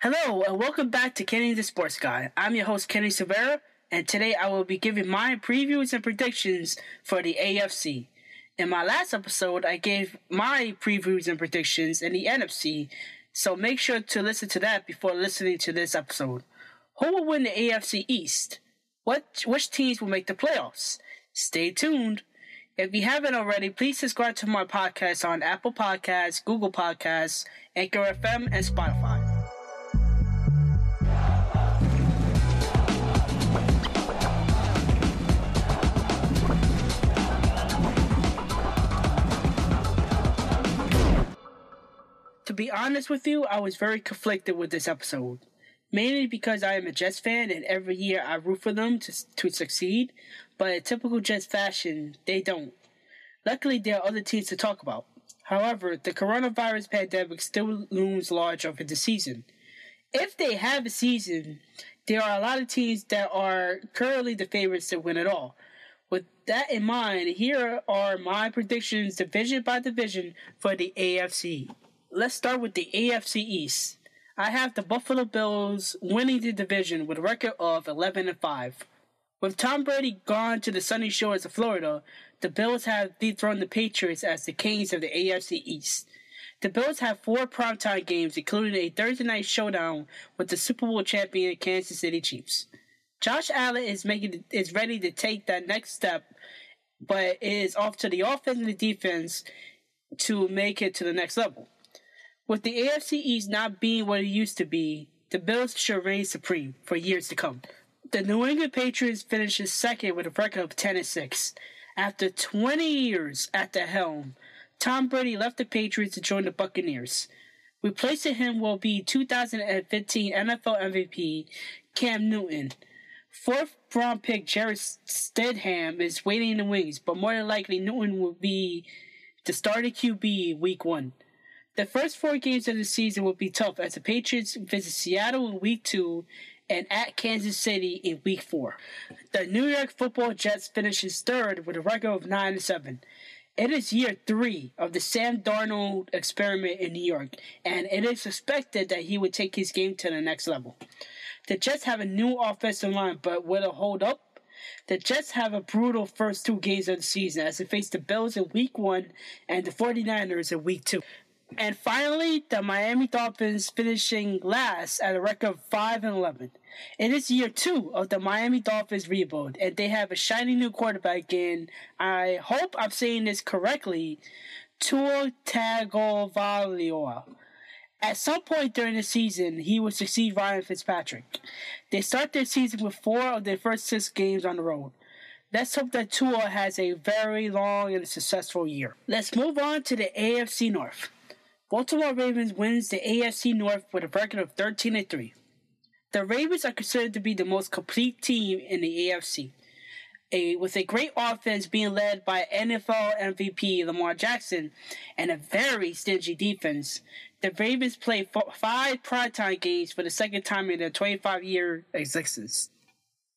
Hello, and welcome back to Kenny the Sports Guy. I'm your host, Kenny Severa, and today I will be giving my previews and predictions for the AFC. In my last episode, I gave my previews and predictions in the NFC, so make sure to listen to that before listening to this episode. Who will win the AFC East? What which teams will make the playoffs? Stay tuned. If you haven't already, please subscribe to my podcast on Apple Podcasts, Google Podcasts, Anchor FM, and Spotify. To be honest with you, I was very conflicted with this episode. Mainly because I am a Jets fan and every year I root for them to, to succeed, but in typical Jets fashion, they don't. Luckily, there are other teams to talk about. However, the coronavirus pandemic still looms large over the season. If they have a season, there are a lot of teams that are currently the favorites to win it all. With that in mind, here are my predictions division by division for the AFC let's start with the AFC East. I have the Buffalo Bills winning the division with a record of 11 and 5. With Tom Brady gone to the sunny shores of Florida, the Bills have dethroned the Patriots as the kings of the AFC East. The Bills have four primetime games, including a Thursday night showdown with the Super Bowl champion Kansas City Chiefs. Josh Allen is making is ready to take that next step, but is off to the offense and the defense to make it to the next level. With the AFC East not being what it used to be, the Bills should reign supreme for years to come. The New England Patriots finishes second with a record of 10 and 6. After 20 years at the helm, Tom Brady left the Patriots to join the Buccaneers. Replacing him will be 2015 NFL MVP Cam Newton. Fourth round pick Jarrett Stidham is waiting in the wings, but more than likely Newton will be the starting QB week one. The first four games of the season will be tough as the Patriots visit Seattle in week two and at Kansas City in week four. The New York football Jets finishes third with a record of 9 and 7. It is year three of the Sam Darnold experiment in New York, and it is suspected that he would take his game to the next level. The Jets have a new offensive line, but will it hold up? The Jets have a brutal first two games of the season as they face the Bills in week one and the 49ers in week two. And finally, the Miami Dolphins finishing last at a record of 5 and 11. It is year two of the Miami Dolphins rebuild, and they have a shiny new quarterback in, I hope I'm saying this correctly, Tua Tagovailoa. At some point during the season, he will succeed Ryan Fitzpatrick. They start their season with four of their first six games on the road. Let's hope that Tua has a very long and successful year. Let's move on to the AFC North. Baltimore Ravens wins the AFC North with a record of 13 and 3. The Ravens are considered to be the most complete team in the AFC. A, with a great offense being led by NFL MVP Lamar Jackson and a very stingy defense, the Ravens play five primetime games for the second time in their 25 year existence.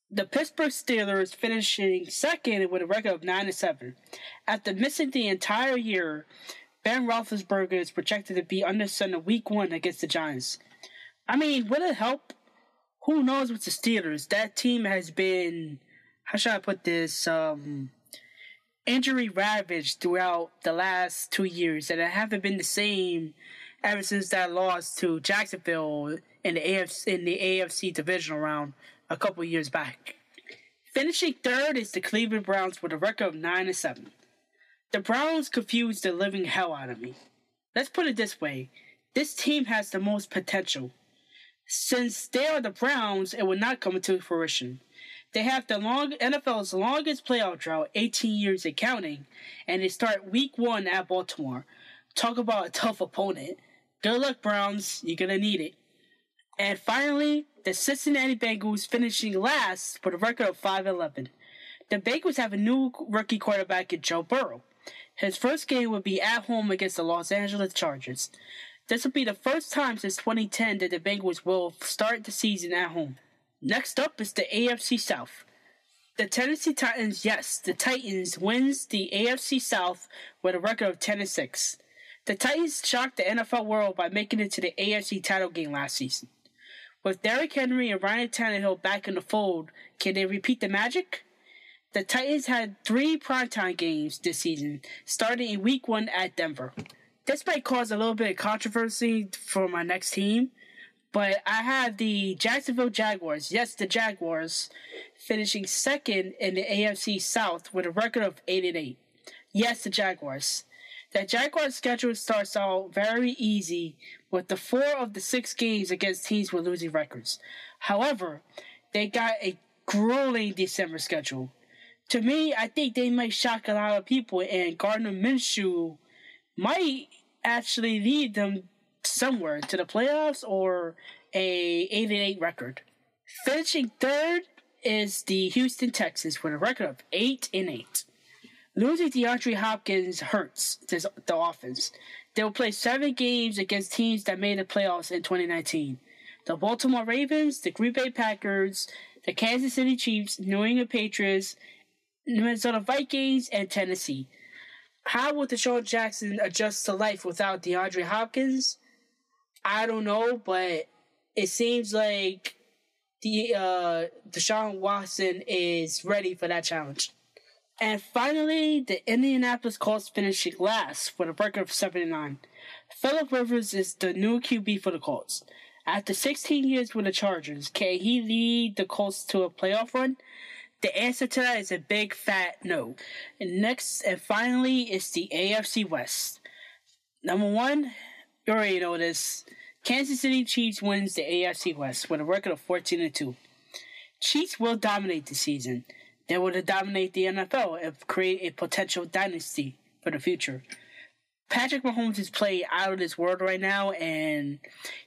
The Pittsburgh Steelers finishing second with a record of 9 and 7. After missing the entire year, Ben Roethlisberger is projected to be under center week one against the Giants. I mean, will it help? Who knows with the Steelers? That team has been, how should I put this, um, injury ravaged throughout the last two years, and it haven't been the same ever since that loss to Jacksonville in the AFC in the AFC divisional round a couple years back. Finishing third is the Cleveland Browns with a record of nine and seven. The Browns confused the living hell out of me. Let's put it this way this team has the most potential. Since they are the Browns, it will not come into fruition. They have the long NFL's longest playoff drought, 18 years and counting, and they start week one at Baltimore. Talk about a tough opponent. Good luck, Browns. You're gonna need it. And finally, the Cincinnati Bengals finishing last with a record of 5-11. The Bengals have a new rookie quarterback in Joe Burrow. His first game would be at home against the Los Angeles Chargers. This will be the first time since 2010 that the Bengals will start the season at home. Next up is the AFC South. The Tennessee Titans, yes, the Titans wins the AFC South with a record of 10 and 6. The Titans shocked the NFL world by making it to the AFC title game last season. With Derrick Henry and Ryan Tannehill back in the fold, can they repeat the magic? The Titans had three primetime games this season, starting in week one at Denver. This might cause a little bit of controversy for my next team, but I have the Jacksonville Jaguars, yes, the Jaguars, finishing second in the AFC South with a record of 8 and 8. Yes, the Jaguars. The Jaguars' schedule starts out very easy with the four of the six games against teams with losing records. However, they got a grueling December schedule. To me, I think they might shock a lot of people, and Gardner Minshew might actually lead them somewhere to the playoffs or a 8 and 8 record. Finishing third is the Houston Texans with a record of 8 and 8. Losing DeAndre Hopkins hurts this, the offense. They will play seven games against teams that made the playoffs in 2019. The Baltimore Ravens, the Green Bay Packers, the Kansas City Chiefs, New England Patriots, Minnesota Vikings, and Tennessee. How will DeSean Jackson adjust to life without DeAndre Hopkins? I don't know, but it seems like the uh, Deshaun Watson is ready for that challenge. And finally, the Indianapolis Colts finishing last with a record of 79. Philip Rivers is the new QB for the Colts. After 16 years with the Chargers, can he lead the Colts to a playoff run? The answer to that is a big fat no. And next and finally is the AFC West. Number one, you already know this. Kansas City Chiefs wins the AFC West with a record of 14 and 2. Chiefs will dominate the season. They will dominate the NFL and create a potential dynasty for the future. Patrick Mahomes is playing out of this world right now, and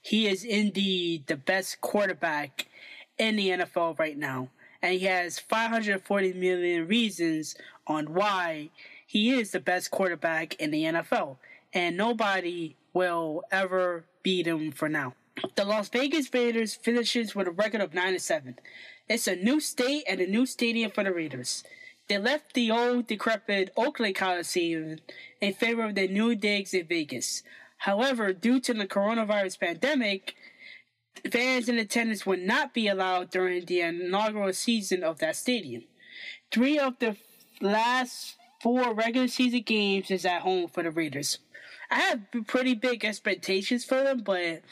he is indeed the best quarterback in the NFL right now. And he has 540 million reasons on why he is the best quarterback in the NFL. And nobody will ever beat him for now. The Las Vegas Raiders finishes with a record of 9 7. It's a new state and a new stadium for the Raiders. They left the old, decrepit Oakland Coliseum in favor of the new digs in Vegas. However, due to the coronavirus pandemic, fans in attendance would not be allowed during the inaugural season of that stadium. Three of the last four regular season games is at home for the Raiders. I have pretty big expectations for them, but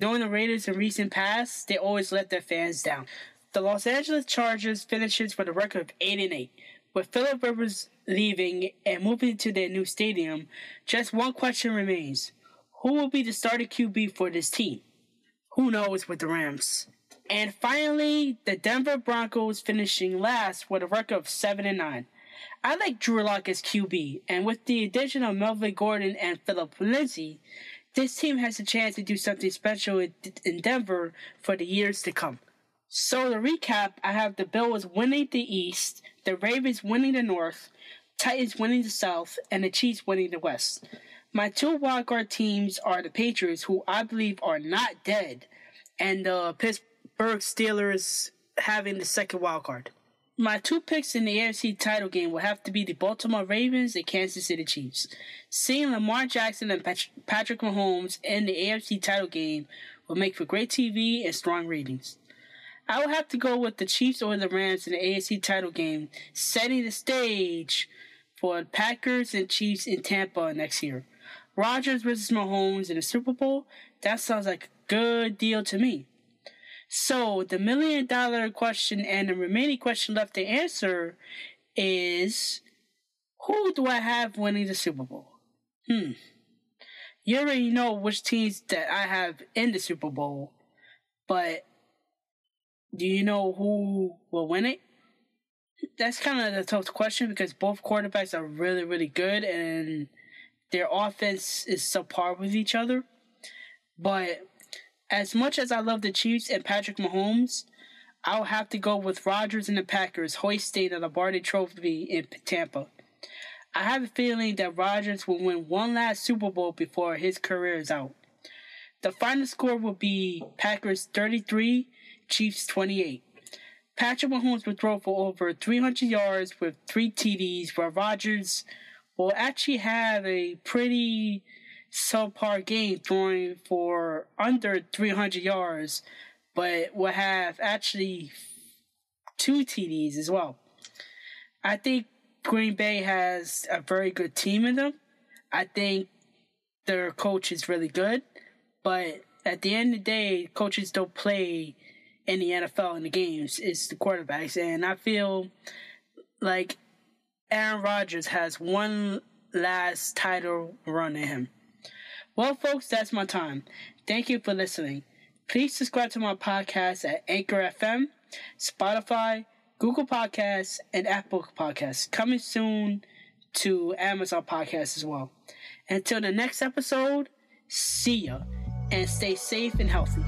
knowing the Raiders in recent past, they always let their fans down. The Los Angeles Chargers finishes with a record of 8 and 8. With Philip Rivers leaving and moving to their new stadium, just one question remains. Who will be the starting QB for this team? Who knows with the Rams? And finally, the Denver Broncos finishing last with a record of 7 and 9. I like Drew Lock as QB, and with the addition of Melvin Gordon and Phillip Lindsay, this team has a chance to do something special in Denver for the years to come. So to recap, I have the Bills winning the East, the Ravens winning the North, Titans winning the South, and the Chiefs winning the West. My two wildcard teams are the Patriots, who I believe are not dead, and the Pittsburgh Steelers having the second wildcard. My two picks in the AFC title game will have to be the Baltimore Ravens and Kansas City Chiefs. Seeing Lamar Jackson and Patrick Mahomes in the AFC title game will make for great TV and strong ratings. I will have to go with the Chiefs or the Rams in the AFC title game, setting the stage for Packers and Chiefs in Tampa next year. Rodgers versus Mahomes in the Super Bowl, that sounds like a good deal to me. So, the million dollar question and the remaining question left to answer is who do I have winning the Super Bowl? Hmm. You already know which teams that I have in the Super Bowl, but do you know who will win it? That's kind of the tough question because both quarterbacks are really, really good and their offense is subpar with each other. But as much as I love the Chiefs and Patrick Mahomes, I'll have to go with Rodgers and the Packers hoisting the Lombardi Trophy in Tampa. I have a feeling that Rodgers will win one last Super Bowl before his career is out. The final score will be Packers 33 Chiefs 28. Patrick Mahomes will throw for over 300 yards with three TDs, where Rodgers will actually have a pretty subpar game throwing for under 300 yards but will have actually two TDs as well. I think Green Bay has a very good team in them. I think their coach is really good, but at the end of the day, coaches don't play in the NFL in the games. It's the quarterbacks, and I feel like Aaron Rodgers has one last title run in him. Well, folks, that's my time. Thank you for listening. Please subscribe to my podcast at Anchor FM, Spotify, Google Podcasts, and Apple Podcasts. Coming soon to Amazon Podcasts as well. Until the next episode, see ya and stay safe and healthy.